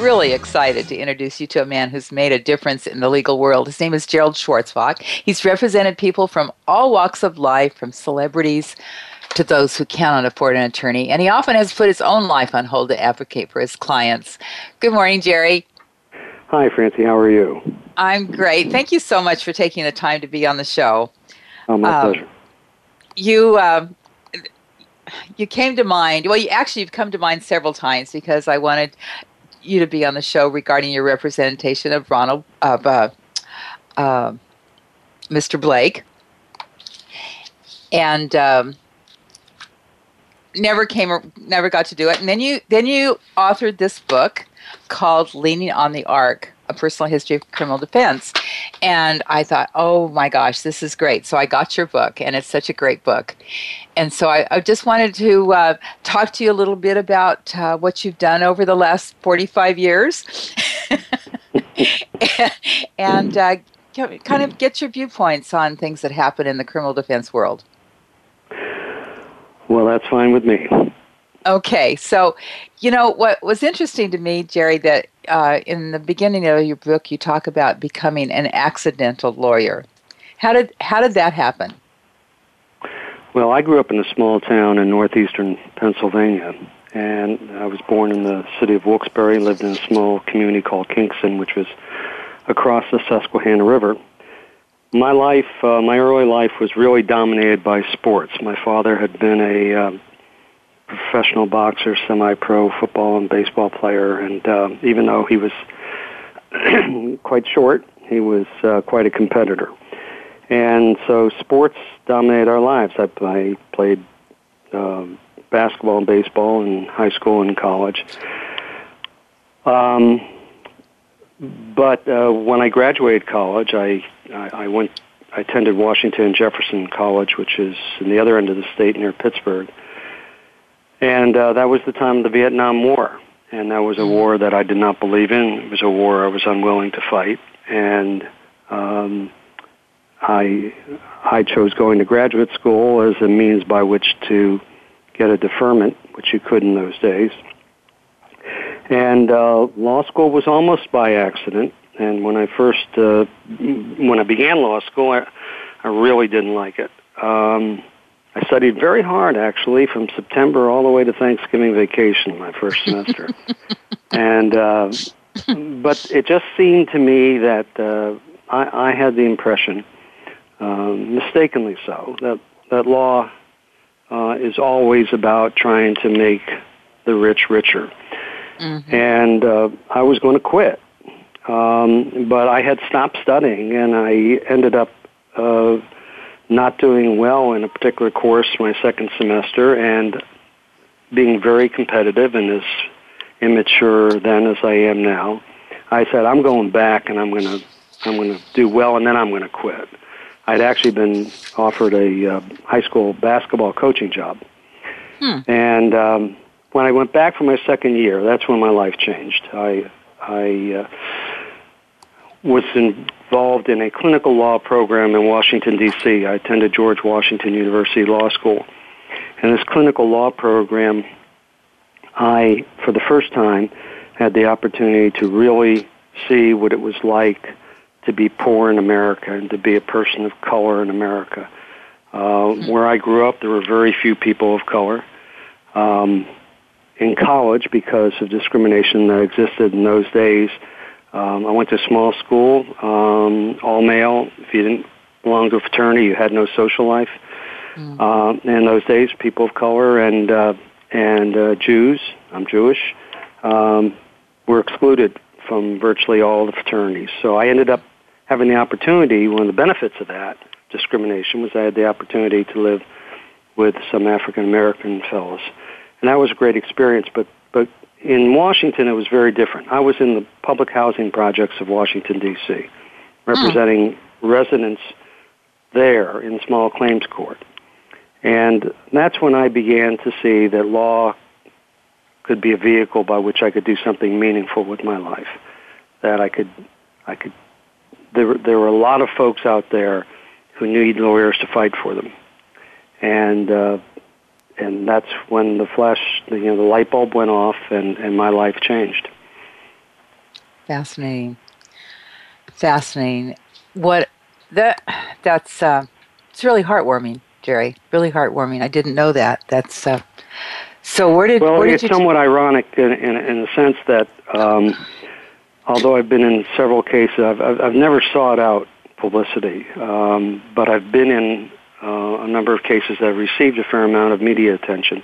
really excited to introduce you to a man who's made a difference in the legal world. His name is Gerald Schwartzbach. He's represented people from all walks of life, from celebrities to those who cannot afford an attorney, and he often has put his own life on hold to advocate for his clients. Good morning, Jerry. Hi, Francie. How are you? I'm great. Thank you so much for taking the time to be on the show. Oh, my um, pleasure. You. Uh, you came to mind. Well, you actually you've come to mind several times because I wanted you to be on the show regarding your representation of Ronald of uh, uh, Mr. Blake, and um, never came never got to do it and then you then you authored this book called leaning on the Ark a personal history of criminal defense. And i thought oh my gosh this is great. So i got your book and it's such a great book. And so i, I just wanted to uh, talk to you a little bit about uh, what you've done over the last 45 years. And uh, kind of get your viewpoints on things that happen in the criminal defense world. Well, that's fine with me. Okay, so you know what was interesting to me, Jerry, that uh, in the beginning of your book you talk about becoming an accidental lawyer. How did how did that happen? Well, I grew up in a small town in northeastern Pennsylvania, and I was born in the city of Wilkes-Barre. Lived in a small community called Kingston, which was across the Susquehanna River my life, uh, my early life was really dominated by sports. My father had been a uh, professional boxer, semi-pro football and baseball player, and uh, even though he was quite short, he was uh, quite a competitor. And so sports dominated our lives. I, I played uh, basketball and baseball in high school and college. Um, but uh, when I graduated college, I, I I went I attended Washington Jefferson College, which is in the other end of the state near Pittsburgh, and uh, that was the time of the Vietnam War, and that was a war that I did not believe in. It was a war I was unwilling to fight, and um, I I chose going to graduate school as a means by which to get a deferment, which you could in those days. And uh, law school was almost by accident. And when I first, uh, when I began law school, I, I really didn't like it. Um, I studied very hard, actually, from September all the way to Thanksgiving vacation, my first semester. and uh, but it just seemed to me that uh, I, I had the impression, um, mistakenly so, that that law uh, is always about trying to make the rich richer mm-hmm. and uh, I was going to quit. Um, but I had stopped studying, and I ended up uh, not doing well in a particular course my second semester, and being very competitive and as immature then as I am now. I said I'm going back, and I'm going to I'm going to do well, and then I'm going to quit. I'd actually been offered a uh, high school basketball coaching job, hmm. and um, when I went back for my second year, that's when my life changed. I I uh, was involved in a clinical law program in Washington D.C. I attended George Washington University Law School, and this clinical law program, I for the first time had the opportunity to really see what it was like to be poor in America and to be a person of color in America. Uh. Where I grew up, there were very few people of color. Um, in college, because of discrimination that existed in those days, um, I went to a small school, um, all male. If you didn't belong to a fraternity, you had no social life. Mm. Uh, in those days, people of color and uh, and uh, Jews, I'm Jewish, um, were excluded from virtually all the fraternities. So I ended up having the opportunity. One of the benefits of that discrimination was I had the opportunity to live with some African American fellows, and that was a great experience. But but in Washington, it was very different. I was in the public housing projects of Washington D.C., representing mm. residents there in small claims court, and that's when I began to see that law could be a vehicle by which I could do something meaningful with my life. That I could, I could. There, there were a lot of folks out there who need lawyers to fight for them, and uh, and that's when the flash, you know, the light bulb went off, and and my life changed. Fascinating, fascinating. What that that's uh, it's really heartwarming, Jerry. Really heartwarming. I didn't know that. That's uh, so. Where did well? Where did it's somewhat t- ironic in, in in the sense that um, although I've been in several cases, I've I've, I've never sought out publicity, um, but I've been in a number of cases that have received a fair amount of media attention.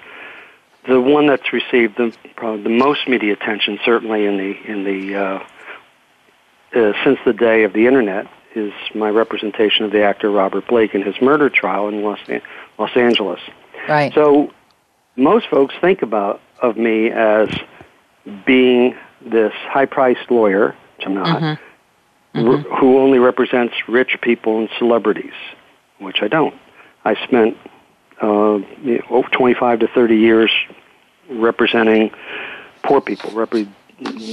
The one that's received the probably the most media attention, certainly in the in the uh, uh, since the day of the internet, is my representation of the actor Robert Blake in his murder trial in Los, Los Angeles. Right. So most folks think about of me as being this high-priced lawyer, which I'm not, mm-hmm. Mm-hmm. R- who only represents rich people and celebrities, which I don't. I spent uh, you know, 25 to 30 years representing poor people, rep-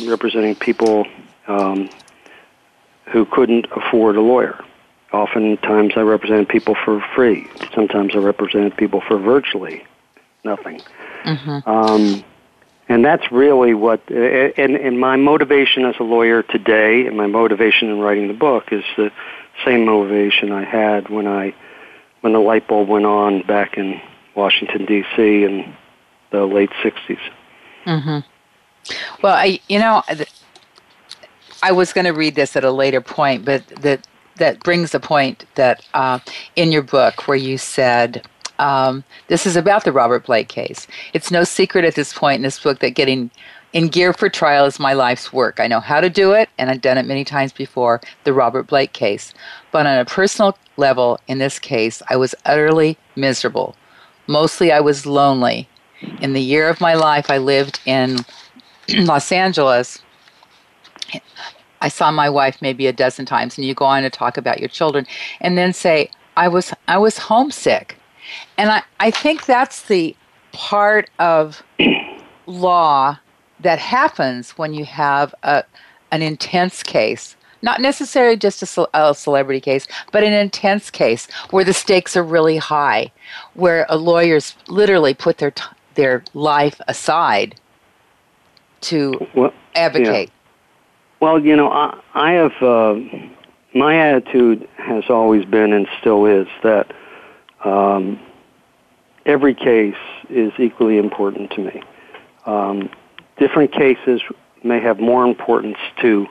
representing people um, who couldn't afford a lawyer. Oftentimes I represented people for free. Sometimes I represented people for virtually nothing. Mm-hmm. Um, and that's really what, and, and my motivation as a lawyer today and my motivation in writing the book is the same motivation I had when I, when the light bulb went on back in Washington, D.C. in the late 60s. Mm-hmm. Well, I, you know, I was going to read this at a later point, but that that brings a point that uh, in your book where you said um, this is about the Robert Blake case. It's no secret at this point in this book that getting in gear for trial is my life's work. I know how to do it, and I've done it many times before. The Robert Blake case, but on a personal level, in this case, I was utterly miserable. Mostly, I was lonely. In the year of my life, I lived in Los Angeles I saw my wife maybe a dozen times, and you go on to talk about your children, and then say, I was I was homesick. And I, I think that's the part of law that happens when you have a, an intense case. Not necessarily just a, a, celebrity case, but an intense case where the stakes are really high, where a lawyer's literally put their, t- their life aside to well, advocate. Yeah. Well, you know, I, I have uh, my attitude has always been and still is that um, every case is equally important to me. Um, different cases may have more importance to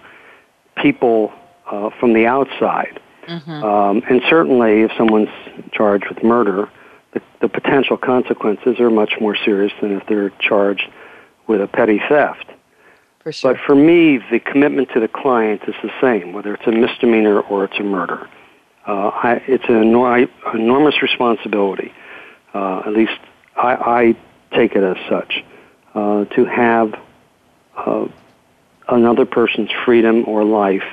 people uh, from the outside. Mm-hmm. Um, and certainly, if someone's charged with murder, the, the potential consequences are much more serious than if they're charged with a petty theft. For sure. But for me, the commitment to the client is the same, whether it's a misdemeanor or it's a murder. Uh, I, it's an enor- enormous responsibility. Uh, at least I, I take it as such uh, to have uh, another person's freedom or life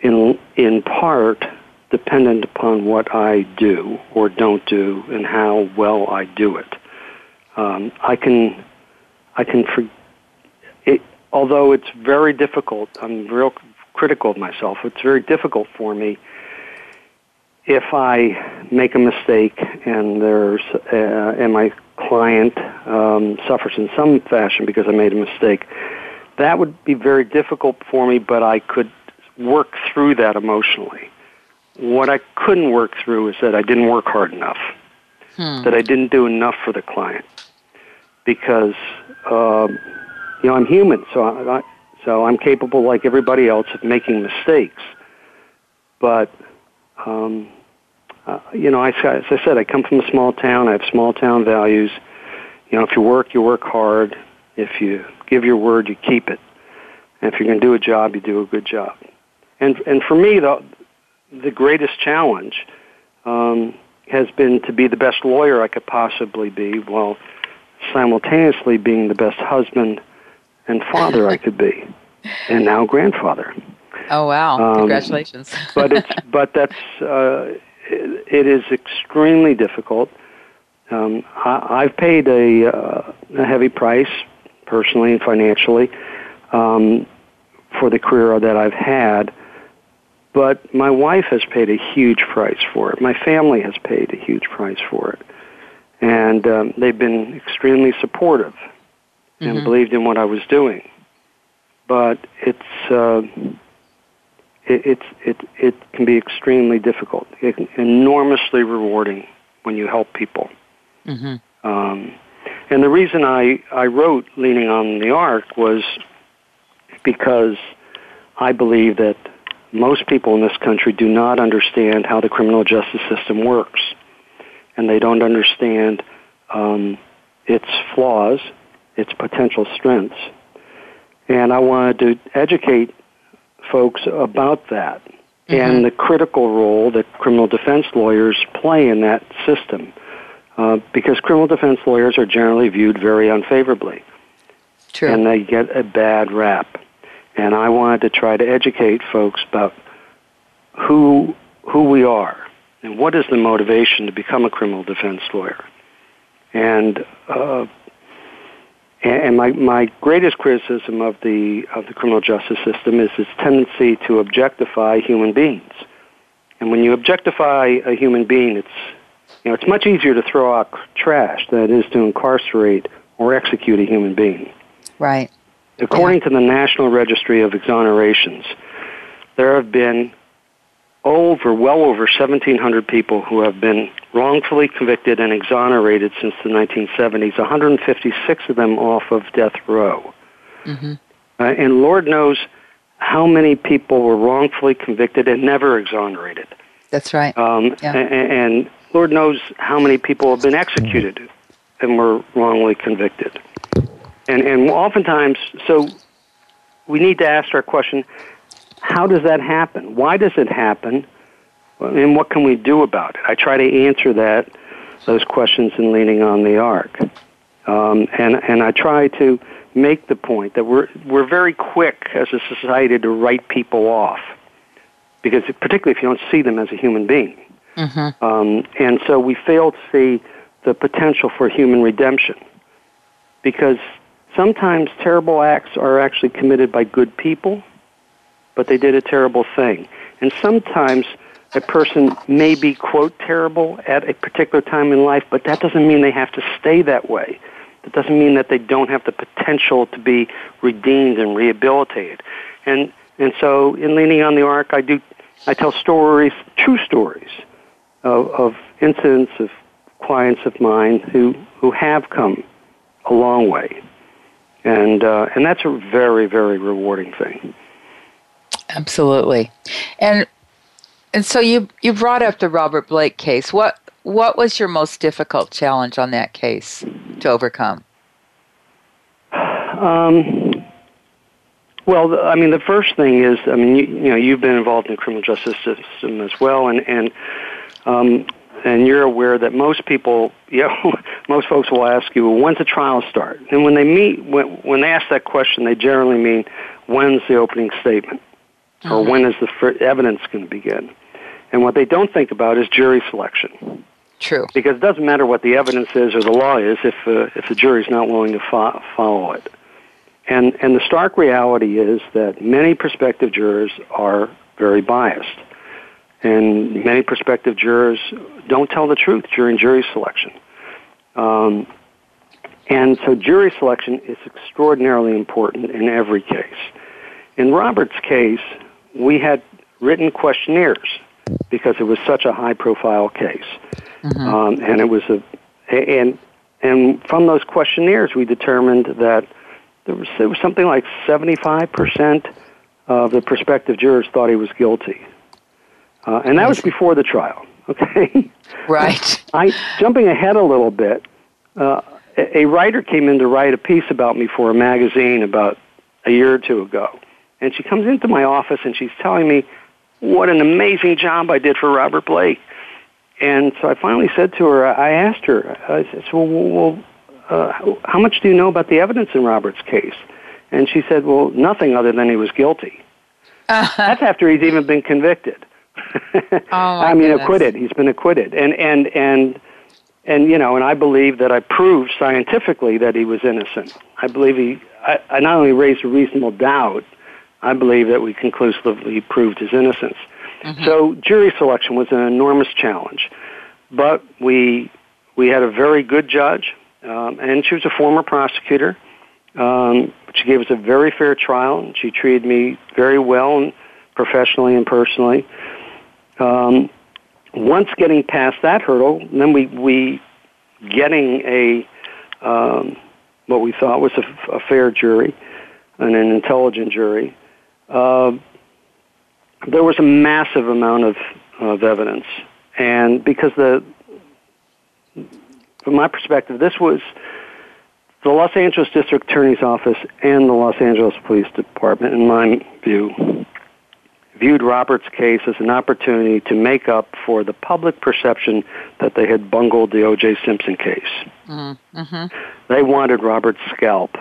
in in part dependent upon what I do or don't do and how well I do it. Um, I can I can for, it, although it's very difficult, I'm real critical of myself. It's very difficult for me if I make a mistake and there's uh, and my client um, suffers in some fashion because I made a mistake. that would be very difficult for me, but I could work through that emotionally. What I couldn't work through is that I didn't work hard enough, hmm. that I didn't do enough for the client, because um, you know I'm human, so I, so I'm capable, like everybody else, of making mistakes. But um, uh, you know, I, as I said, I come from a small town. I have small town values. You know, if you work, you work hard. If you give your word, you keep it. And if you're going to do a job, you do a good job. And and for me, the the greatest challenge um, has been to be the best lawyer I could possibly be, while simultaneously being the best husband and father I could be, and now grandfather. Oh wow! Um, Congratulations. but it's but that's uh, it, is extremely difficult. Um, I, I've paid a, uh, a heavy price personally and financially um, for the career that I've had. But my wife has paid a huge price for it. My family has paid a huge price for it. And um, they've been extremely supportive mm-hmm. and believed in what I was doing. But it's, uh, it, it's, it, it can be extremely difficult, it, enormously rewarding when you help people. Mm-hmm. Um, and the reason I, I wrote Leaning on the Ark was because I believe that most people in this country do not understand how the criminal justice system works. And they don't understand um, its flaws, its potential strengths. And I wanted to educate folks about that mm-hmm. and the critical role that criminal defense lawyers play in that system. Uh, because criminal defense lawyers are generally viewed very unfavorably. True. And they get a bad rap. And I wanted to try to educate folks about who who we are and what is the motivation to become a criminal defense lawyer. And uh, and my my greatest criticism of the of the criminal justice system is its tendency to objectify human beings. And when you objectify a human being, it's you know, it's much easier to throw out trash than it is to incarcerate or execute a human being. Right. According yeah. to the National Registry of Exonerations, there have been over, well over 1,700 people who have been wrongfully convicted and exonerated since the 1970s, 156 of them off of death row. Mm-hmm. Uh, and Lord knows how many people were wrongfully convicted and never exonerated. That's right. Um, yeah. and, and Lord knows how many people have been executed and were wrongly convicted. And, and oftentimes, so we need to ask our question how does that happen? Why does it happen? And what can we do about it? I try to answer that, those questions in Leaning on the Ark. Um, and, and I try to make the point that we're, we're very quick as a society to write people off, because particularly if you don't see them as a human being. Mm-hmm. Um, and so we fail to see the potential for human redemption because sometimes terrible acts are actually committed by good people, but they did a terrible thing. And sometimes a person may be, quote, terrible at a particular time in life, but that doesn't mean they have to stay that way. That doesn't mean that they don't have the potential to be redeemed and rehabilitated. And, and so in Leaning on the Ark, I do, I tell stories, true stories, of, of incidents of clients of mine who, who have come a long way. And, uh, and that's a very, very rewarding thing. Absolutely. And, and so you, you brought up the Robert Blake case. What, what was your most difficult challenge on that case to overcome? Um, well, I mean, the first thing is, I mean, you, you know, you've been involved in the criminal justice system as well, and and um, and you're aware that most people, you know, most folks will ask you, well, when's the trial start? And when they meet, when, when they ask that question, they generally mean, when's the opening statement? Mm-hmm. Or when is the evidence going to begin? And what they don't think about is jury selection. True. Because it doesn't matter what the evidence is or the law is if, uh, if the jury's not willing to fo- follow it. And, and the stark reality is that many prospective jurors are very biased and many prospective jurors don't tell the truth during jury selection. Um, And so jury selection is extraordinarily important in every case. In Robert's case, we had written questionnaires because it was such a high profile case. Mm-hmm. Um, and it was a, and, and from those questionnaires, we determined that there was, there was something like 75% of the prospective jurors thought he was guilty. Uh, and that was before the trial, okay? Right. I, jumping ahead a little bit, uh, a, a writer came in to write a piece about me for a magazine about a year or two ago. And she comes into my office and she's telling me what an amazing job I did for Robert Blake. And so I finally said to her, I asked her, I said, well, well uh, how much do you know about the evidence in Robert's case? And she said, well, nothing other than he was guilty. Uh-huh. That's after he's even been convicted. oh, I mean, goodness. acquitted. He's been acquitted. And, and, and, and, you know, and I believe that I proved scientifically that he was innocent. I believe he, I, I not only raised a reasonable doubt, I believe that we conclusively proved his innocence. Mm-hmm. So jury selection was an enormous challenge, but we we had a very good judge, um, and she was a former prosecutor. Um, she gave us a very fair trial, and she treated me very well, and professionally and personally. Um, once getting past that hurdle, then we we getting a um, what we thought was a, a fair jury and an intelligent jury. Uh, there was a massive amount of, of evidence, and because the, from my perspective, this was the Los Angeles District Attorney's Office and the Los Angeles Police Department, in my view, viewed Robert's case as an opportunity to make up for the public perception that they had bungled the O.J. Simpson case. Mm-hmm. They wanted Robert's scalp,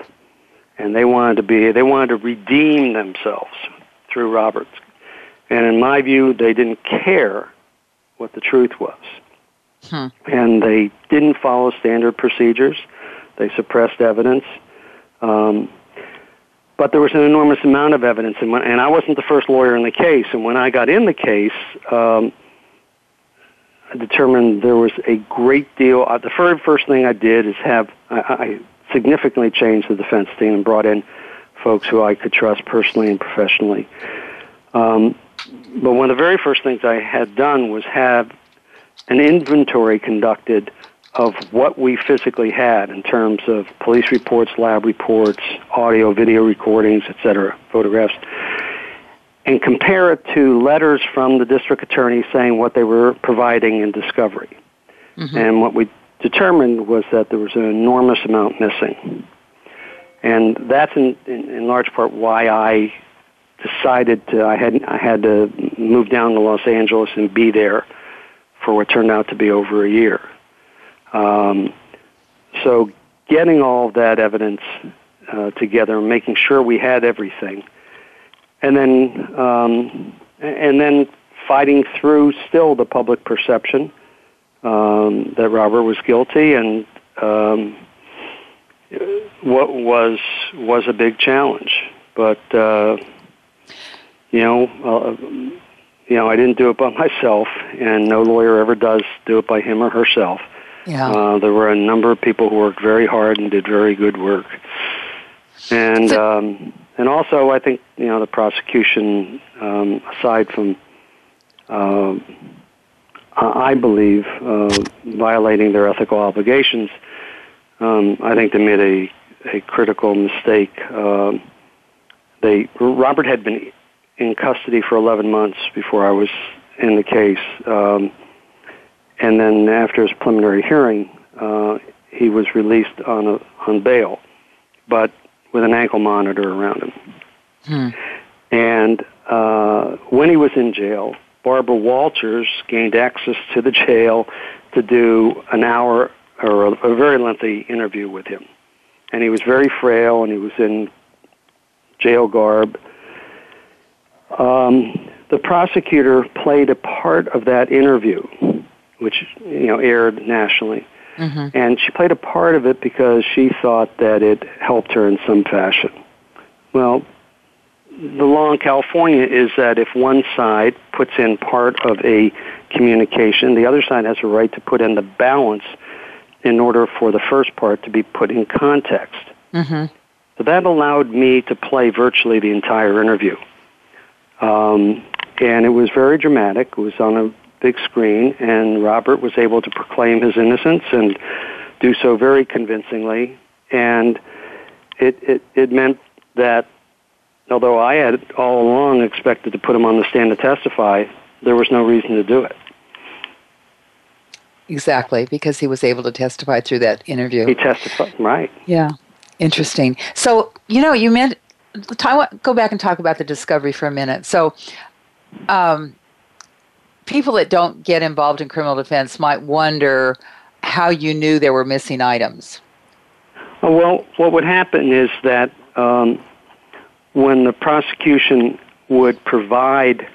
and they wanted to be they wanted to redeem themselves through Roberts. And in my view, they didn't care what the truth was. Hmm. And they didn't follow standard procedures. They suppressed evidence. Um, but there was an enormous amount of evidence, and, when, and I wasn't the first lawyer in the case. And when I got in the case, um, I determined there was a great deal. Uh, the very first thing I did is have I, I significantly changed the defense team and brought in folks who I could trust personally and professionally. Um, but one of the very first things I had done was have an inventory conducted of what we physically had in terms of police reports, lab reports, audio, video recordings, etc., photographs, and compare it to letters from the district attorney saying what they were providing in discovery. Mm-hmm. And what we determined was that there was an enormous amount missing. And that's in, in, in large part why I decided to, I had, I had to move down to Los Angeles and be there for what turned out to be over a year. Um, so getting all that evidence uh, together, making sure we had everything, and then um, and then fighting through still the public perception um, that Robert was guilty, and um, what was was a big challenge. But uh, you know, uh, you know, I didn't do it by myself, and no lawyer ever does do it by him or herself. Yeah. Uh, there were a number of people who worked very hard and did very good work, and so, um, and also I think you know the prosecution, um, aside from. Uh, I believe uh, violating their ethical obligations, um, I think they made a, a critical mistake. Uh, they Robert had been in custody for 11 months before I was in the case, um, and then after his preliminary hearing, uh, he was released on a, on bail, but with an ankle monitor around him. Hmm. And uh, when he was in jail, Barbara Walters gained access to the jail to do an hour or a, a very lengthy interview with him. And he was very frail and he was in jail garb. Um, the prosecutor played a part of that interview, which you know aired nationally, mm-hmm. and she played a part of it because she thought that it helped her in some fashion. Well, the law in California is that if one side puts in part of a communication, the other side has a right to put in the balance in order for the first part to be put in context. Mm-hmm. So that allowed me to play virtually the entire interview. Um, and it was very dramatic. It was on a big screen, and Robert was able to proclaim his innocence and do so very convincingly. And it, it, it meant that although I had all along expected to put him on the stand to testify, there was no reason to do it. Exactly, because he was able to testify through that interview. He testified, right. Yeah. Interesting. So, you know, you meant, go back and talk about the discovery for a minute. So, um, people that don't get involved in criminal defense might wonder how you knew there were missing items. Well, what would happen is that um, when the prosecution would provide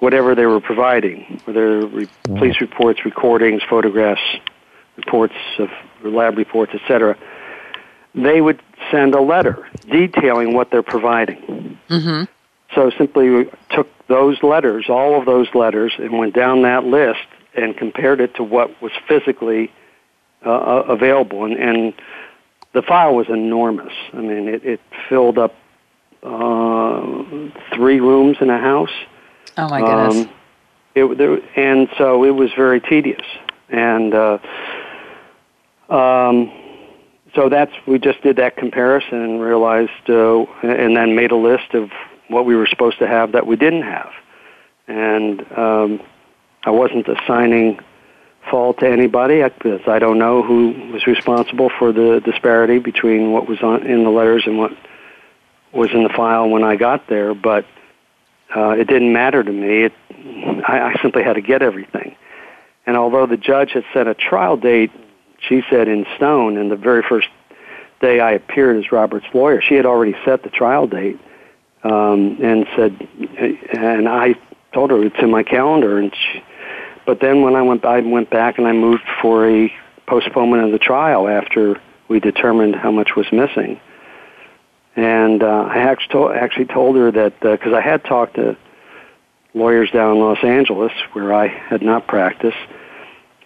whatever they were providing, whether re- police reports, recordings, photographs, reports of lab reports, etc., they would send a letter detailing what they're providing. Mm-hmm. So simply we took those letters, all of those letters, and went down that list and compared it to what was physically uh, uh available. And, and the file was enormous. I mean, it, it filled up uh, three rooms in a house. Oh my goodness! Um, it, there, and so it was very tedious. And uh, um, so that's we just did that comparison and realized, uh, and then made a list of what we were supposed to have that we didn't have, and um, I wasn't assigning fault to anybody because I don't know who was responsible for the disparity between what was on in the letters and what was in the file when I got there, but uh, it didn't matter to me. It, I, I simply had to get everything. And although the judge had set a trial date she said in stone, and the very first day I appeared as Robert's lawyer, she had already set the trial date um, and said, and I told her it's in my calendar. And she, but then when I went, I went back and I moved for a postponement of the trial after we determined how much was missing. And uh, I actually told, actually told her that because uh, I had talked to lawyers down in Los Angeles where I had not practiced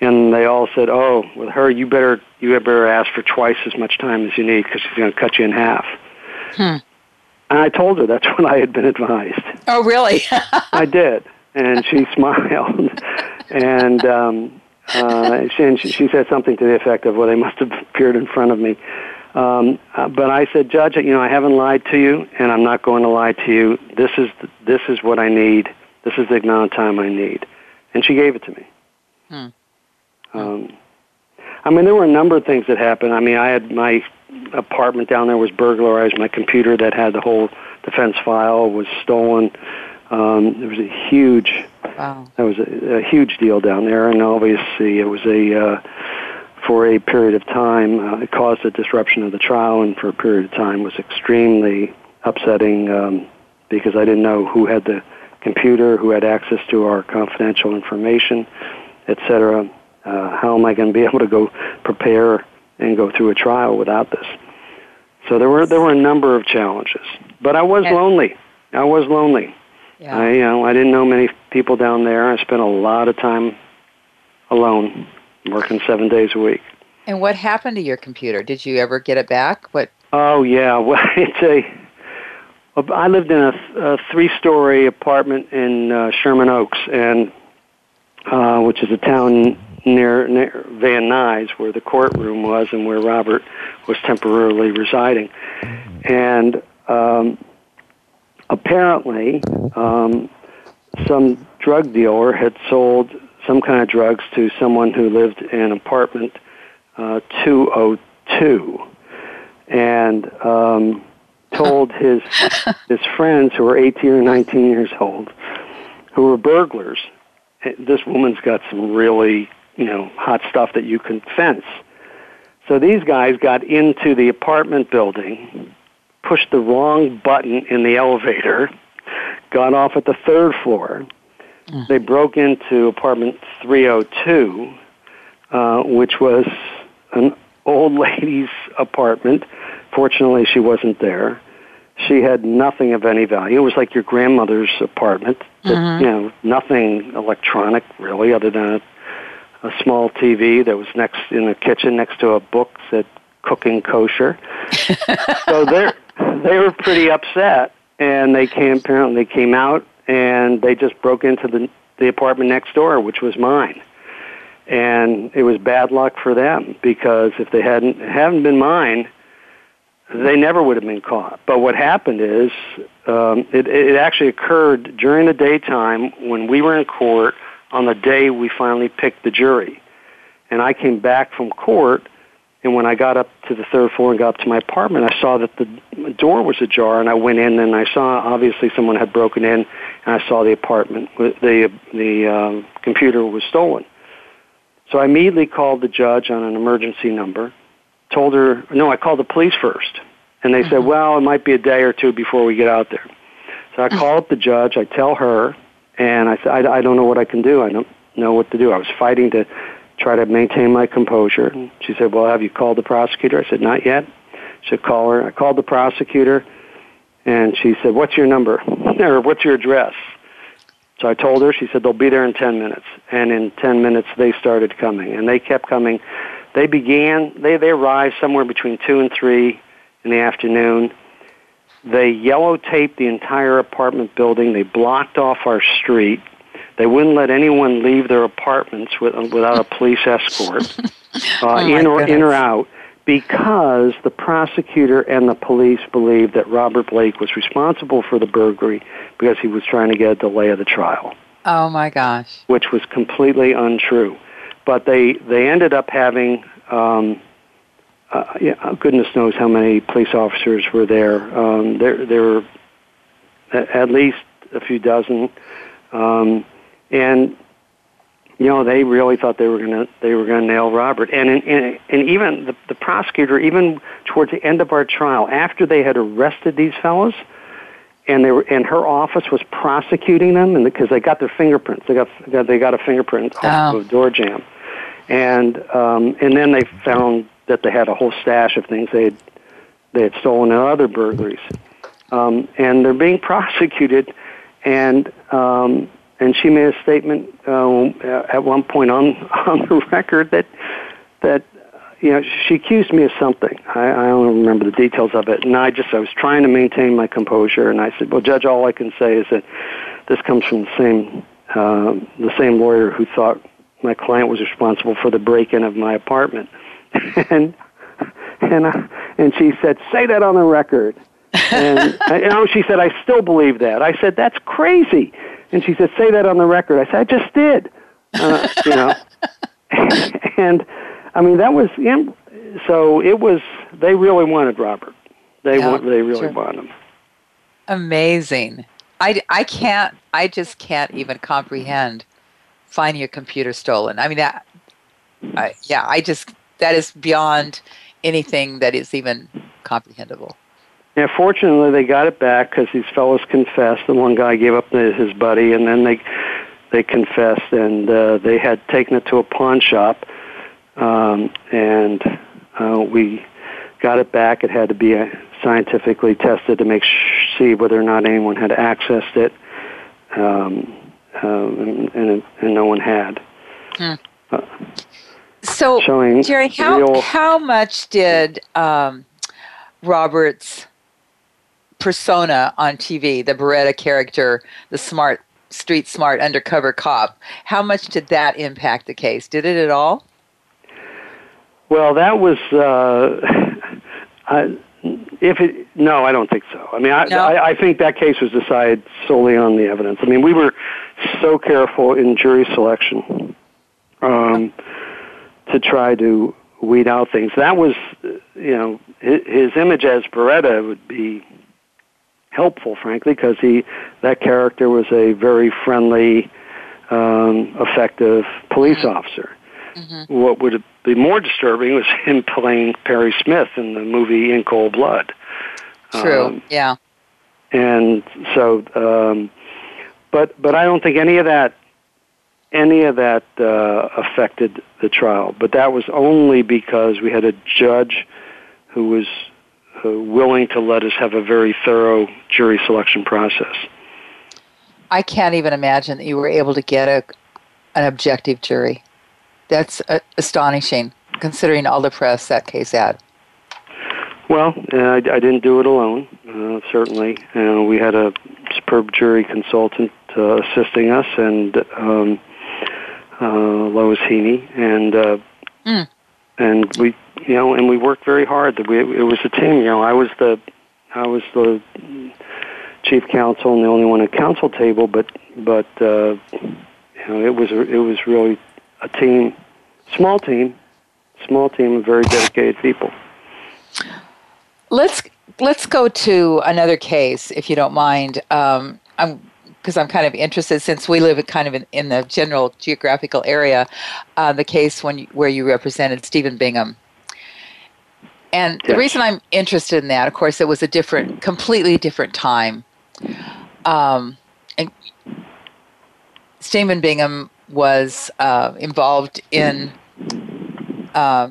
and they all said, "Oh, with her, you better you better ask for twice as much time as you need because she's going to cut you in half." Hmm. And I told her that's what I had been advised. Oh, really? I did, and she smiled, and um, uh, she, and she said something to the effect of, "Well, they must have appeared in front of me." Um, uh, but I said, Judge, you know, I haven't lied to you, and I'm not going to lie to you. This is this is what I need. This is the amount of time I need, and she gave it to me. Hmm. Um, I mean, there were a number of things that happened. I mean, I had my apartment down there was burglarized. My computer that had the whole defense file was stolen. Um, it was a huge. Wow. That was a, a huge deal down there, and obviously it was a uh, for a period of time. Uh, it caused a disruption of the trial, and for a period of time was extremely upsetting um, because I didn't know who had the computer, who had access to our confidential information, etc uh, how am I going to be able to go prepare and go through a trial without this? So there were there were a number of challenges, but I was lonely. I was lonely. Yeah. I you know I didn't know many people down there. I spent a lot of time alone, working seven days a week. And what happened to your computer? Did you ever get it back? What? Oh yeah, well it's a. I lived in a, a three-story apartment in uh, Sherman Oaks, and uh, which is a town near, near Van Nuys, where the courtroom was and where Robert was temporarily residing. And um, apparently, um, some drug dealer had sold some kind of drugs to someone who lived in apartment uh, 202 and um, told his his friends who were 18 or 19 years old who were burglars this woman's got some really you know, hot stuff that you can fence. So these guys got into the apartment building, pushed the wrong button in the elevator, got off at the third floor. Mm. They broke into apartment 302, uh, which was an old lady's apartment. Fortunately, she wasn't there. She had nothing of any value. It was like your grandmother's apartment. That, mm-hmm. You know, nothing electronic really, other than a a small TV that was next in the kitchen next to a book that cooking kosher. so they they were pretty upset, and they came apparently they came out and they just broke into the the apartment next door, which was mine. And it was bad luck for them because if they hadn't hadn't been mine, they never would have been caught. But what happened is um, it, it actually occurred during the daytime when we were in court on the day we finally picked the jury. And I came back from court, and when I got up to the third floor and got up to my apartment, I saw that the door was ajar, and I went in and I saw obviously someone had broken in, and I saw the apartment, the the um, computer was stolen. So I immediately called the judge on an emergency number, told her, no, I called the police first. And they mm-hmm. said, well, it might be a day or two before we get out there. So I mm-hmm. call up the judge, I tell her, and I said, I, I don't know what I can do. I don't know what to do. I was fighting to try to maintain my composure. She said, well, have you called the prosecutor? I said, not yet. She said, call her. I called the prosecutor, and she said, what's your number? or what's your address? So I told her, she said, they'll be there in 10 minutes. And in 10 minutes, they started coming. And they kept coming. They began, they, they arrived somewhere between 2 and 3 in the afternoon. They yellow taped the entire apartment building. They blocked off our street. They wouldn't let anyone leave their apartments with, without a police escort, uh, oh in or in or out, because the prosecutor and the police believed that Robert Blake was responsible for the burglary because he was trying to get a delay of the trial. Oh my gosh! Which was completely untrue. But they they ended up having. Um, uh, yeah, goodness knows how many police officers were there. Um, there, there were at least a few dozen, um, and you know they really thought they were gonna they were gonna nail Robert. And in, in, and even the, the prosecutor, even towards the end of our trial, after they had arrested these fellows, and they were and her office was prosecuting them, and because they got their fingerprints, they got they got a fingerprint off oh. of a door jamb and um, and then they found that they had a whole stash of things they had they had stolen in other burglaries, um, and they're being prosecuted, and um, and she made a statement uh, at one point on on the record that that you know she accused me of something. I, I don't remember the details of it, and I just I was trying to maintain my composure, and I said, "Well, Judge, all I can say is that this comes from the same uh, the same lawyer who thought my client was responsible for the break-in of my apartment." and and uh, and she said, "Say that on the record." and you know, she said, "I still believe that." I said, "That's crazy." And she said, "Say that on the record." I said, "I just did." Uh, you know, and I mean that was so it was. They really wanted Robert. They yeah, want. They really sure. wanted him. Amazing. I, I can't. I just can't even comprehend finding a computer stolen. I mean that. I, yeah, I just that is beyond anything that is even comprehensible. Yeah, fortunately they got it back because these fellows confessed. The one guy gave up his buddy, and then they they confessed, and uh, they had taken it to a pawn shop, um, and uh, we got it back. It had to be uh, scientifically tested to make sh- see whether or not anyone had accessed it, um, uh, and, and, and no one had. Hmm. Uh, so, Jerry, how real... how much did um, Robert's persona on TV, the Baretta character, the smart street smart undercover cop, how much did that impact the case? Did it at all? Well, that was. Uh, I, if it no, I don't think so. I mean, I, no. I, I think that case was decided solely on the evidence. I mean, we were so careful in jury selection. Um, to try to weed out things. That was, you know, his, image as Baretta would be helpful, frankly, because he that character was a very friendly, um, effective police officer. Mm-hmm. What would be more disturbing was him playing Perry Smith in the movie In Cold Blood. True. Um, yeah. And so, um, but but I don't think any of that any of that uh, affected the trial, but that was only because we had a judge who was willing to let us have a very thorough jury selection process. I can't even imagine that you were able to get a an objective jury. that's uh, astonishing, considering all the press that case had. Well, uh, I, I didn't do it alone. Uh, certainly, uh, we had a superb jury consultant uh, assisting us, and um, uh, Lois Heaney, and uh, mm. And we, you know, and we worked very hard. That We, it was a team. You know, I was the I was the chief counsel and the only one at counsel table, but but uh, you know, it was it was really a team, small team, small team of very dedicated people. Let's let's go to another case, if you don't mind. Um, I'm because I'm kind of interested since we live kind of in, in the general geographical area. Uh, the case when you, where you represented Stephen Bingham. And yes. the reason I'm interested in that, of course, it was a different, completely different time. Um, and Stephen Bingham was uh, involved in uh,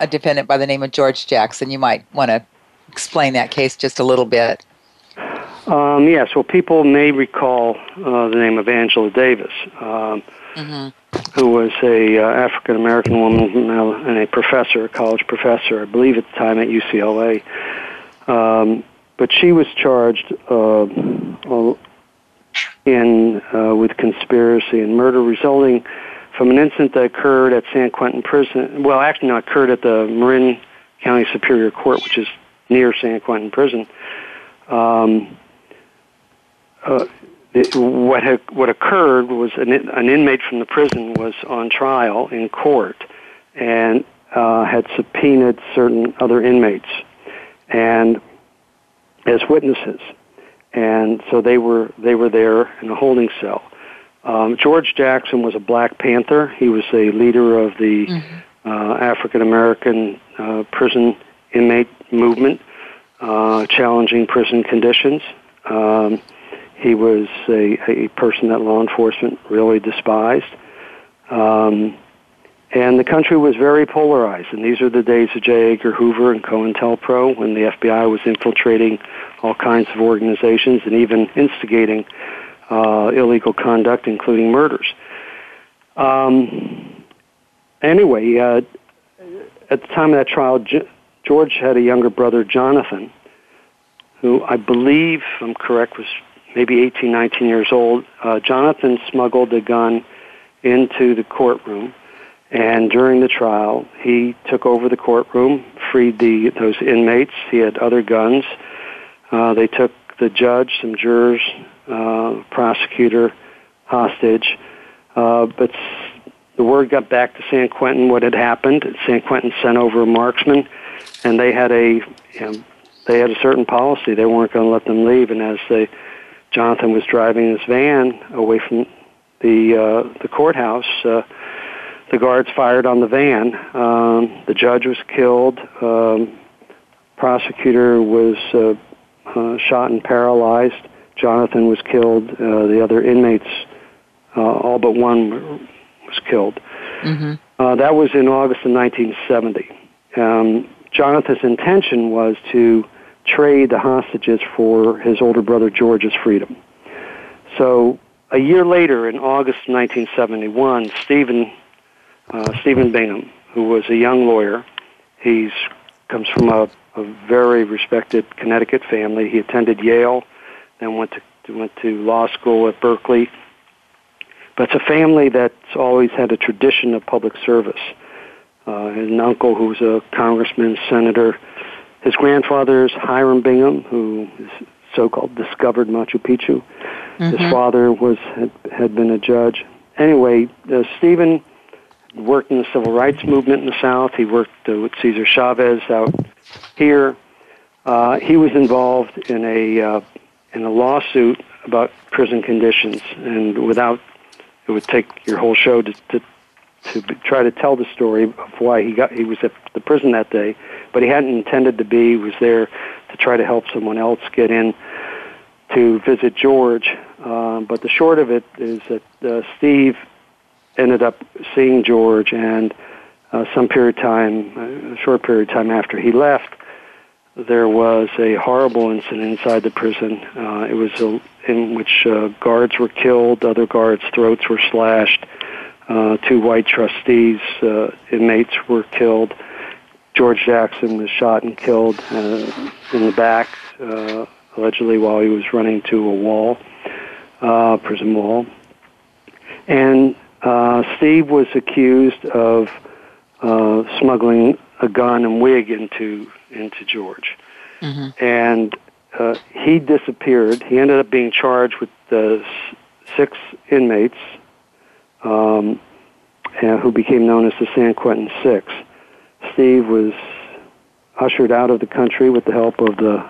a defendant by the name of George Jackson. You might want to explain that case just a little bit. Um, yes, well, people may recall uh, the name of Angela Davis, um, mm-hmm. who was a uh, African American woman and a professor, a college professor, I believe at the time at UCLA. Um, but she was charged uh, in uh, with conspiracy and murder resulting from an incident that occurred at San Quentin Prison. Well, actually, not occurred at the Marin County Superior Court, which is near San Quentin Prison. Um, uh, it, what had, what occurred was an, an inmate from the prison was on trial in court and uh, had subpoenaed certain other inmates and as witnesses, and so they were they were there in a holding cell. Um, George Jackson was a Black Panther. He was a leader of the mm-hmm. uh, African American uh, prison inmate movement, uh, challenging prison conditions. Um, he was a, a person that law enforcement really despised. Um, and the country was very polarized. And these are the days of J. Edgar Hoover and COINTELPRO when the FBI was infiltrating all kinds of organizations and even instigating uh, illegal conduct, including murders. Um, anyway, uh, at the time of that trial, George had a younger brother, Jonathan, who I believe, I'm correct, was maybe 18, 19 years old. Uh, Jonathan smuggled a gun into the courtroom, and during the trial, he took over the courtroom, freed the those inmates. He had other guns. Uh, they took the judge, some jurors, uh, prosecutor, hostage. Uh, but the word got back to San Quentin what had happened. San Quentin sent over a marksman, and they had a you know, they had a certain policy. They weren't going to let them leave, and as they Jonathan was driving his van away from the uh, the courthouse. Uh, the guards fired on the van. Um, the judge was killed. Um, prosecutor was uh, uh, shot and paralyzed. Jonathan was killed. Uh, the other inmates, uh, all but one, was killed. Mm-hmm. Uh, that was in August of 1970. Um, Jonathan's intention was to trade the hostages for his older brother George's freedom. So a year later, in August 1971, Stephen uh, Stephen Bingham, who was a young lawyer, he comes from a, a very respected Connecticut family. He attended Yale, then went to went to law school at Berkeley. But it's a family that's always had a tradition of public service. Uh, an uncle who was a congressman, senator, his grandfather is Hiram Bingham, who is so-called discovered Machu Picchu. Mm-hmm. His father was had, had been a judge. Anyway, uh, Stephen worked in the civil rights movement in the South. He worked uh, with Cesar Chavez out here. Uh, he was involved in a uh, in a lawsuit about prison conditions, and without it would take your whole show to, to to try to tell the story of why he got he was at the prison that day, but he hadn't intended to be. He was there to try to help someone else get in to visit George. Uh, but the short of it is that uh, Steve ended up seeing George, and uh, some period of time, a short period of time after he left, there was a horrible incident inside the prison. Uh, it was a, in which uh, guards were killed, other guards' throats were slashed Uh, two white trustees, uh, inmates were killed. George Jackson was shot and killed uh, in the back, uh, allegedly while he was running to a wall, uh, prison wall. And uh, Steve was accused of uh, smuggling a gun and wig into into George, mm-hmm. and uh, he disappeared. He ended up being charged with the six inmates um, who became known as the San Quentin Six. Steve was ushered out of the country with the help of the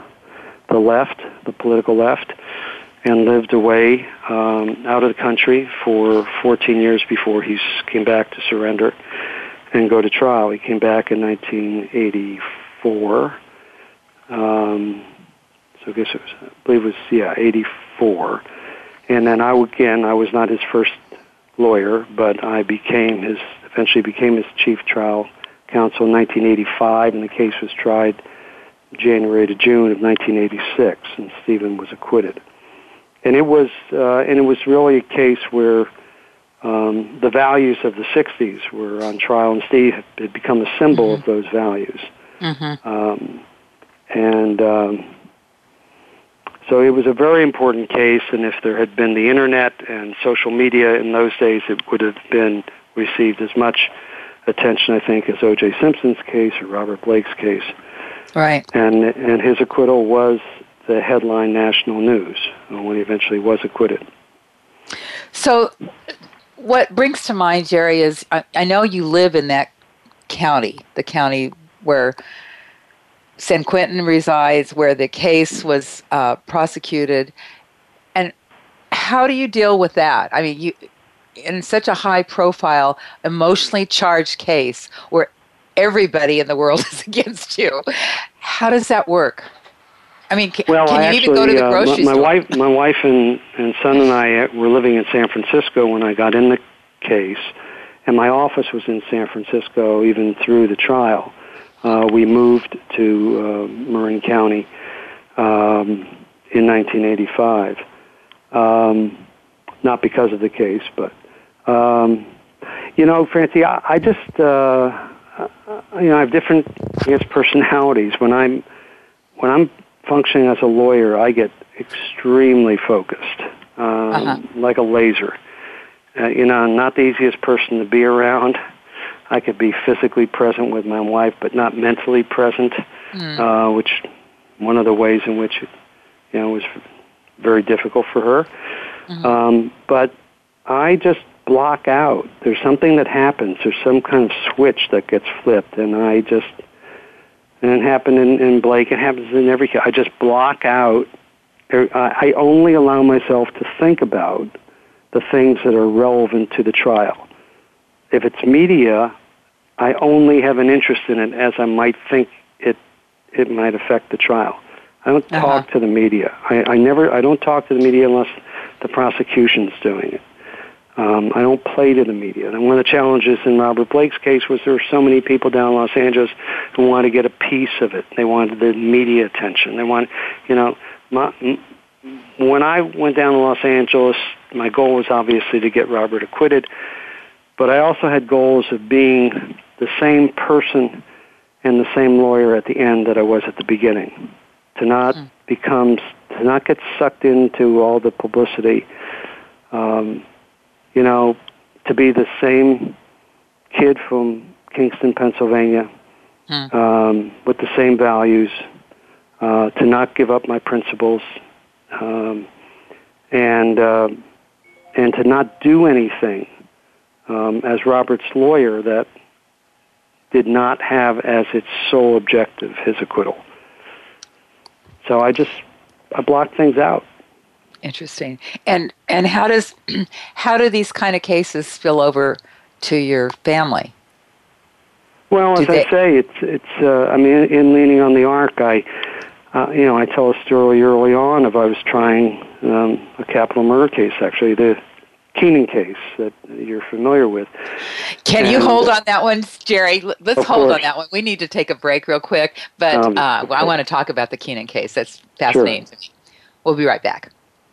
the left, the political left, and lived away um, out of the country for 14 years before he came back to surrender and go to trial. He came back in 1984. Um, so I guess it was, I believe it was, yeah, 84. And then I, again, I was not his first lawyer, but I became his, eventually became his chief trial counsel in 1985, and the case was tried January to June of 1986, and Stephen was acquitted. And it was, uh, and it was really a case where um, the values of the 60s were on trial, and Steve had become a symbol mm-hmm. of those values. Mm-hmm. Um, and um, so it was a very important case, and if there had been the internet and social media in those days, it would have been received as much attention, I think, is O.J. Simpson's case or Robert Blake's case. Right. And and his acquittal was the headline national news when he eventually was acquitted. So, what brings to mind, Jerry, is I, I know you live in that county, the county where San Quentin resides, where the case was uh, prosecuted, and how do you deal with that? I mean, you in such a high profile, emotionally charged case where everybody in the world is against you. How does that work? I mean, can, well, can you actually, even go to the grocery uh, my, my wife, my wife and, and son and I were living in San Francisco when I got in the case, and my office was in San Francisco even through the trial uh, we moved to uh, Marin County um, in 1985. Um, not because of the case, but um, you know, Francie, I, I just uh, you know I have different personalities. When I'm when I'm functioning as a lawyer, I get extremely focused, um, uh-huh. like a laser. Uh, you know, I'm not the easiest person to be around. I could be physically present with my wife, but not mentally present, mm. uh, which one of the ways in which it, you know was very difficult for her. Mm-hmm. Um, but I just block out. There's something that happens. There's some kind of switch that gets flipped, and I just and it happened in, in Blake. It happens in every case. I just block out. I only allow myself to think about the things that are relevant to the trial. If it's media, I only have an interest in it as I might think it it might affect the trial. I don't uh-huh. talk to the media. I, I never. I don't talk to the media unless the prosecution's doing it. Um, I don't play to the media. And one of the challenges in Robert Blake's case was there were so many people down in Los Angeles who wanted to get a piece of it. They wanted the media attention. They wanted, you know, my, when I went down to Los Angeles, my goal was obviously to get Robert acquitted, but I also had goals of being the same person and the same lawyer at the end that I was at the beginning. To not mm. become, to not get sucked into all the publicity. Um, you know, to be the same kid from Kingston, Pennsylvania, mm. um, with the same values. Uh, to not give up my principles, um, and uh, and to not do anything um, as Robert's lawyer that did not have as its sole objective his acquittal. So I just I blocked things out. Interesting. And and how does how do these kind of cases spill over to your family? Well, do as they... I say, it's it's. Uh, I mean, in leaning on the Arc, I, uh, you know, I tell a story early on of I was trying um, a capital murder case. Actually, the Keenan case that you're familiar with. Can and, you hold on that one, Jerry? Let's hold course. on that one. We need to take a break real quick, but um, uh, I want to talk about the Keenan case. That's fascinating sure. to me. We'll be right back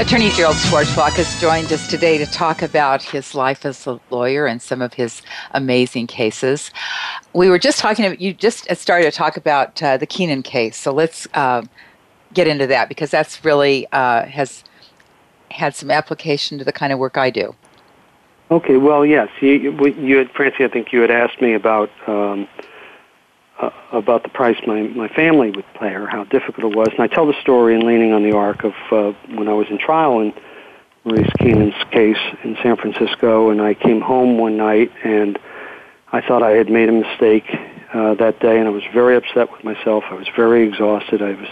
Attorney Gerald Schwartzbach has joined us today to talk about his life as a lawyer and some of his amazing cases. We were just talking about, you just started to talk about uh, the Keenan case, so let's uh, get into that because that's really uh, has had some application to the kind of work I do. Okay, well, yes. You, you had, Francie, I think you had asked me about um, uh, about the price my, my family would pay or how difficult it was. And I tell the story in Leaning on the Arc of uh, when I was in trial in Maurice Keenan's case in San Francisco, and I came home one night and I thought I had made a mistake uh, that day, and I was very upset with myself. I was very exhausted. I was,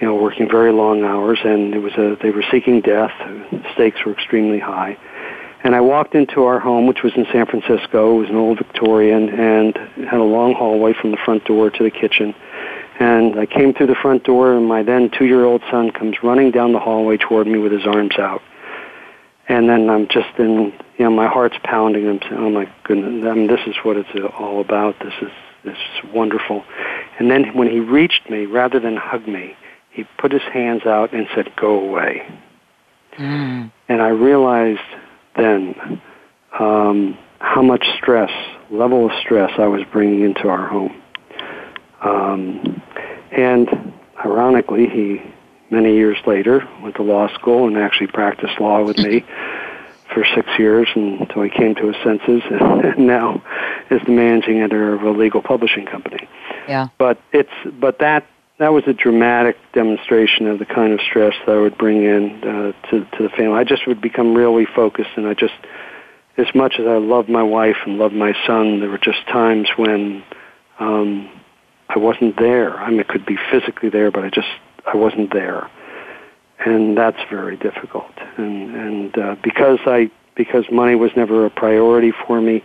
you know, working very long hours, and it was a they were seeking death. The stakes were extremely high and I walked into our home, which was in San Francisco. It was an old Victorian and had a long hallway from the front door to the kitchen. And I came through the front door, and my then two-year-old son comes running down the hallway toward me with his arms out. And then I'm just in, you know, my heart's pounding. I'm saying, oh my goodness, I mean, this is what it's all about. This is this is wonderful. And then when he reached me, rather than hug me, he put his hands out and said, "Go away." Mm. And I realized then um, how much stress, level of stress I was bringing into our home. Um, and ironically, he, many years later, went to law school and actually practiced law with me for six years until he came to his senses, and now is the managing editor of a legal publishing company. Yeah. But it's but that that was a dramatic demonstration of the kind of stress that I would bring in uh, to to the family. I just would become really focused, and I just, as much as I loved my wife and loved my son, there were just times when um, I wasn't there. I mean, I could be physically there, but I just I wasn't there, and that's very difficult. And and uh, because I because money was never a priority for me,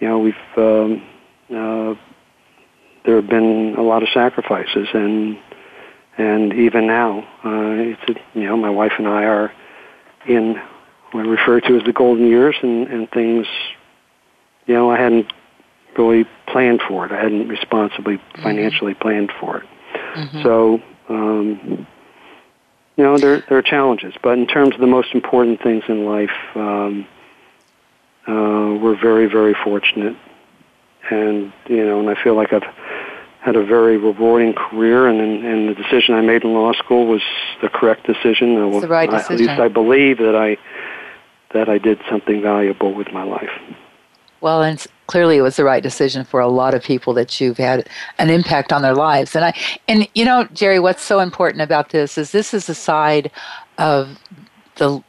you know, we've um, uh, there have been a lot of sacrifices, and and even now, uh, it's a, you know, my wife and I are in what I refer to as the golden years, and and things, you know, I hadn't really planned for it. I hadn't responsibly mm-hmm. financially planned for it. Mm-hmm. So, um, you know, there there are challenges, but in terms of the most important things in life, um, uh, we're very very fortunate, and you know, and I feel like I've had a very rewarding career, and, and the decision I made in law school was the correct decision. It's the right decision. at least I believe that I that I did something valuable with my life. Well, and clearly it was the right decision for a lot of people that you've had an impact on their lives. And I and you know, Jerry, what's so important about this is this is a side of the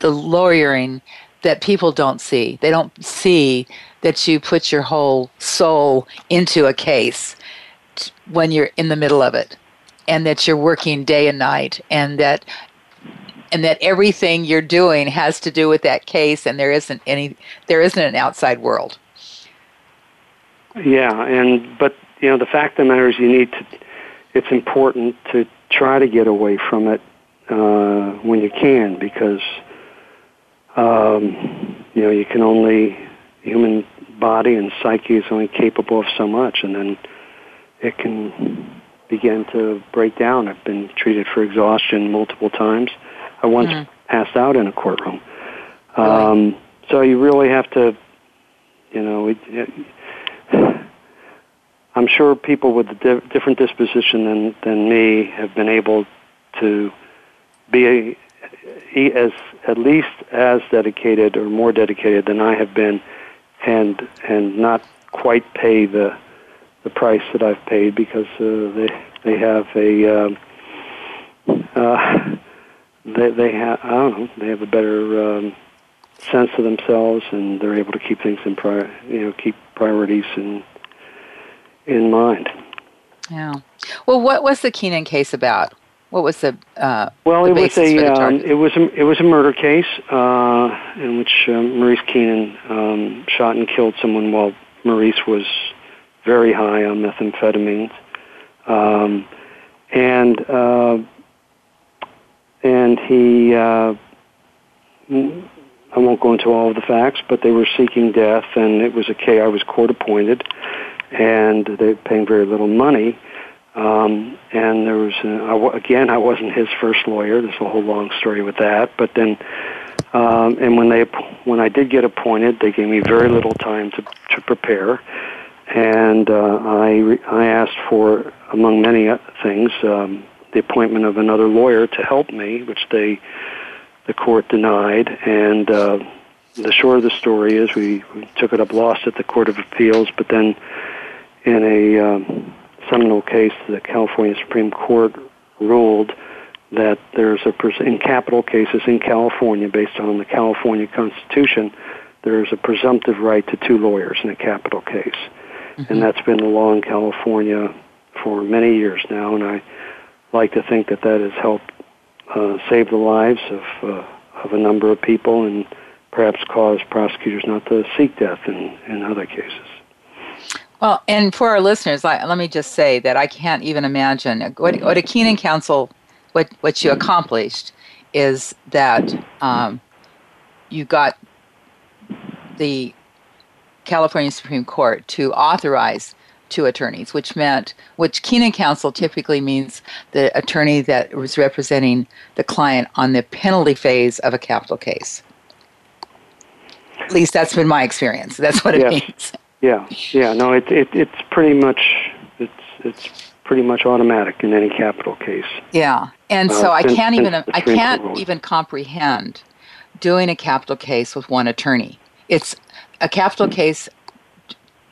the lawyering that people don't see. They don't see that you put your whole soul into a case when you're in the middle of it and that you're working day and night and that and that everything you're doing has to do with that case and there isn't any there isn't an outside world. Yeah and but you know the fact of the matter is you need to it's important to try to get away from it uh, when you can because um, you know you can only human body and psyche is only capable of so much and then it can begin to break down. I've been treated for exhaustion multiple times. I once mm-hmm. passed out in a courtroom. Um, so you really have to, you know, it, it, I'm sure people with a di- different disposition than than me have been able to be a, as at least as dedicated or more dedicated than I have been, and and not quite pay the the price that I've paid because uh, they they have a uh, uh, they they have I don't know they have a better um, sense of themselves and they're able to keep things in prior you know keep priorities in in mind. Yeah. Well, what was the Keenan case about? What was the uh, well? The it was a um, it was a, it was a murder case uh, in which um, Maurice Keenan um, shot and killed someone while Maurice was very high on methamphetamines, um, and uh, and he. Uh, I won't go into all of the facts, but they were seeking death, and it was a K. I was court appointed, and they were paying very little money. Um, and there was a, again, I wasn't his first lawyer. There's a whole long story with that. But then, um, and when they when I did get appointed, they gave me very little time to to prepare, and uh, I I asked for, among many things, um, the appointment of another lawyer to help me, which they the court denied. And uh, the short of the story is we, we took it up, lost at the Court of Appeals, but then in a um, seminal case, the California Supreme Court ruled that there's a pres- in capital cases in California, based on the California Constitution, there's a presumptive right to two lawyers in a capital case mm-hmm. and that's been the law in California for many years now. And I like to think that that has helped uh, save the lives of uh, of a number of people and perhaps cause prosecutors not to seek death in, in other cases. Well, and for our listeners, I, let me just say that I can't even imagine what, what a Keenan Counsel, what, what you accomplished is that um, you got the California Supreme Court to authorize two attorneys, which meant, which Keenan counsel typically means the attorney that was representing the client on the penalty phase of a capital case. At least that's been my experience. That's what it yes. means. Yeah, yeah. No, it, it it's pretty much it's it's pretty much automatic in any capital case. Yeah, and uh, so I can't even I can't even comprehend doing a capital case with one attorney. It's a capital case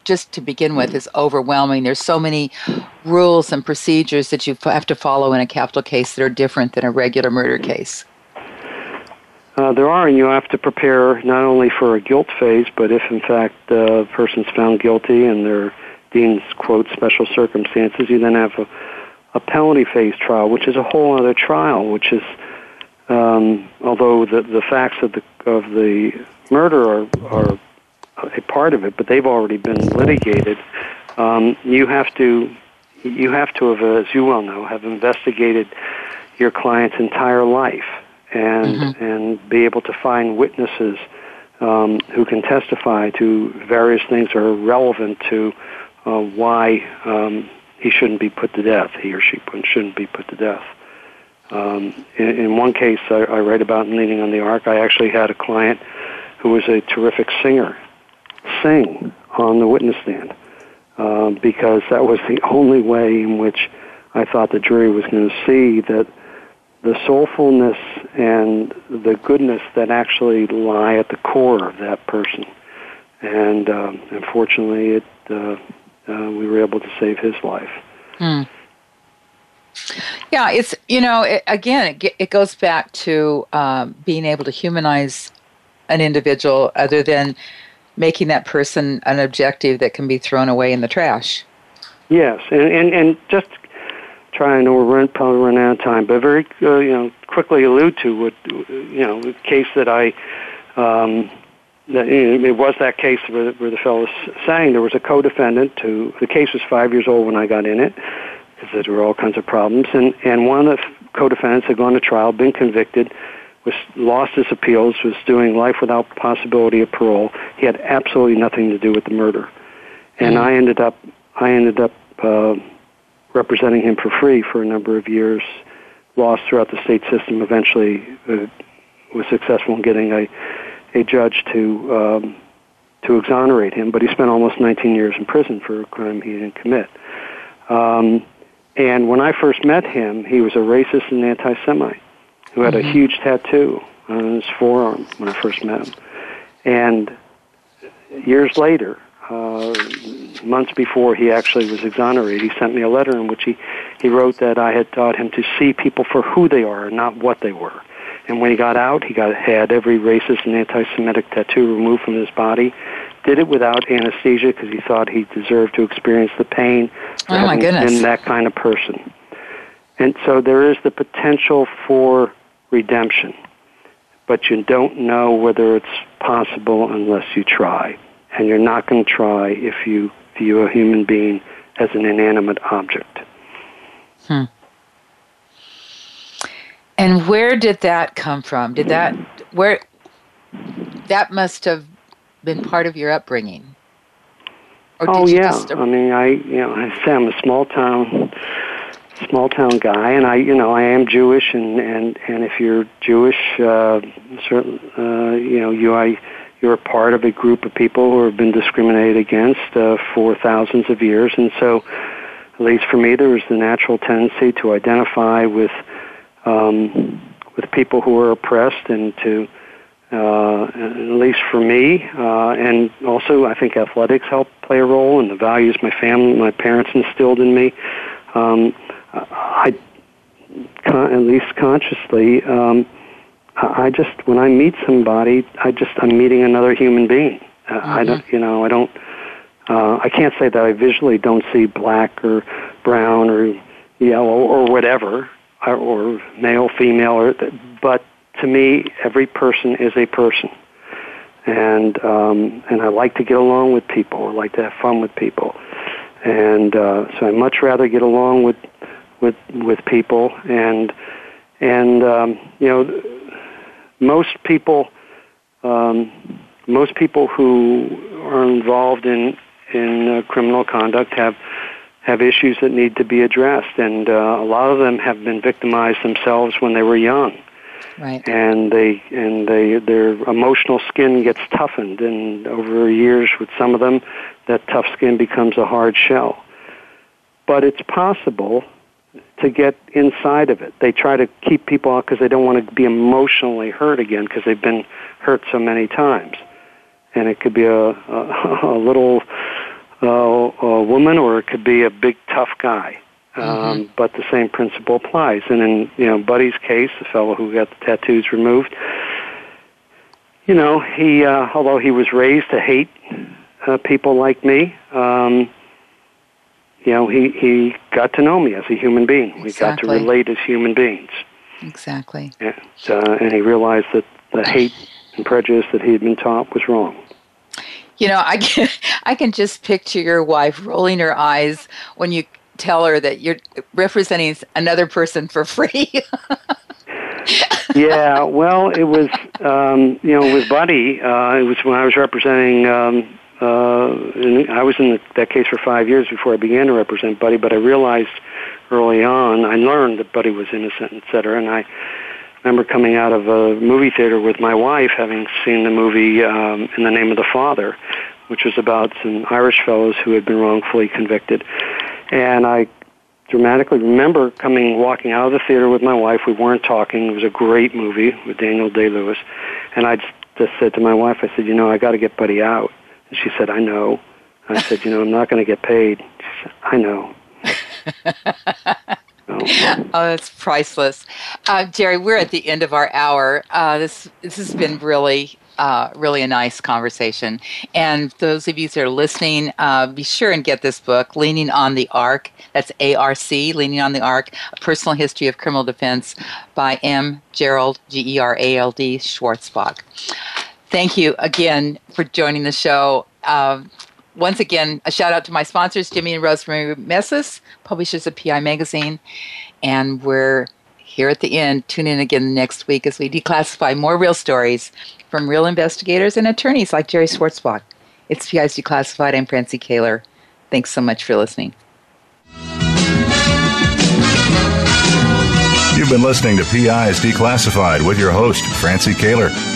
just to begin with is overwhelming there's so many rules and procedures that you have to follow in a capital case that are different than a regular murder case uh, there are, and you have to prepare not only for a guilt phase, but if in fact the uh, person's found guilty and they're deemed, quote, special circumstances, you then have a, a penalty phase trial, which is a whole other trial, which is, um, although the, the facts of the, of the murder are, are a part of it, but they've already been litigated. Um, you have to you have to have, as you well know, have investigated your client's entire life and mm-hmm. and be able to find witnesses um, who can testify to various things that are relevant to uh, why um, he shouldn't be put to death. He or she shouldn't be put to death. Um, in, in one case I, I write about in Leaning on the Arc, I actually had a client who was a terrific singer sing on the witness stand uh, because that was the only way in which I thought the jury was going to see that the soulfulness and the goodness that actually lie at the core of that person. and um, unfortunately, it uh, uh, we were able to save his life. Hmm. Yeah, it's you know it, again it, it goes back to um, being able to humanize an individual other than making that person an objective that can be thrown away in the trash. Yes, and and, and just try. I know we're run, probably running out of time, but very uh, you know quickly allude to what you know the case that I. Um, that, you know, it was that case where, where the fellow was saying there was a co-defendant who the case was five years old when I got in it because there were all kinds of problems, and and one of the co-defendants had gone to trial, been convicted, was lost his appeals, was doing life without possibility of parole. He had absolutely nothing to do with the murder, and mm-hmm. I ended up I ended up uh, representing him for free for a number of years, lost throughout the state system, eventually uh, was successful in getting a, a judge to, um, to exonerate him, but he spent almost 19 years in prison for a crime he didn't commit. Um, and when I first met him, he was a racist and anti-Semite who had mm-hmm. a huge tattoo on his forearm when I first met him. And years later, uh, months before he actually was exonerated, he sent me a letter in which he, he wrote that I had taught him to see people for who they are and not what they were. And when he got out, he got had every racist and anti-Semitic tattoo removed from his body. Did it without anesthesia because he thought he deserved to experience the pain. Oh my goodness! Been that kind of person. And so there is the potential for redemption, but you don't know whether it's possible unless you try and you're not going to try if you view a human being as an inanimate object. Hmm. And where did that come from? Did that where that must have been part of your upbringing? oh yeah, just, I mean, I you know, I say I'm a small town, small town guy, and I you know I am Jewish, and and and if you're Jewish, uh, certain uh, you know you I you're part of a group of people who have been discriminated against uh, for thousands of years, and so, at least for me, there was the natural tendency to identify with um, with people who are oppressed, and to uh, at least for me, uh, and also I think athletics help play a role, and the values my family, my parents instilled in me. Um, I, at least consciously. Um, I just when I meet somebody, I just I'm meeting another human being. Uh, mm-hmm. I don't, you know, I don't. Uh, I can't say that I visually don't see black or brown or yellow or whatever, or, or male, female, or but to me, every person is a person, and um, and I like to get along with people. I like to have fun with people, and uh, so I much rather get along with with with people and and um, you know most people, um, most people who are involved in in uh, criminal conduct have have issues that need to be addressed, and uh, a lot of them have been victimized themselves when they were young. Right. And they and they their emotional skin gets toughened, and over years, with some of them, that tough skin becomes a hard shell. But it's possible to get inside of it. They try to keep people out because they don't want to be emotionally hurt again because they've been hurt so many times. And it could be a, a, a little uh, a woman or it could be a big tough guy. Um, mm-hmm. But the same principle applies. And in you know Buddy's case, the fellow who got the tattoos removed, you know he uh, although he was raised to hate uh, people like me, um, you know, he, he got to know me as a human being. Exactly. We got to relate as human beings. Exactly. And, uh, and he realized that the hate and prejudice that he had been taught was wrong. You know, I can, I can just picture your wife rolling her eyes when you tell her that you're representing another person for free. yeah, well, it was, um, you know, with Buddy, uh, it was when I was representing um, uh, and I was in the, that case for five years before I began to represent Buddy, but I realized early on, I learned that Buddy was innocent, et cetera, and I remember coming out of a movie theater with my wife, having seen the movie um, In the Name of the Father, which was about some Irish fellows who had been wrongfully convicted. And I dramatically remember coming, walking out of the theater with my wife. We weren't talking. It was a great movie with Daniel Day Lewis. And I just, said to my wife, I said, you know, I got to get Buddy out And she said, I know. I said, you know, I'm not going to get paid. She said, I know. oh, that's priceless. Uh, Jerry, we're at the end of our hour. Uh, this this has been really uh, really a nice conversation. And those of you that are listening, uh, be sure and get this book, Leaning on the Arc. That's ARC, Leaning on the Arc, A Personal History of Criminal Defense by M. Gerald, G E R A L D, Schwartzbach. Thank you again for joining the show. Um, once again, a shout out to my sponsors, Jimmy and Rosemary Mesis, publishers of PI Magazine. And we're here at the end. Tune in again next week as we declassify more real stories from real investigators and attorneys like Jerry Schwartzbach. It's PI's Declassified. I'm Francie Koehler. Thanks so much for listening. You've been listening to PI's Declassified with your host, Francie Koehler.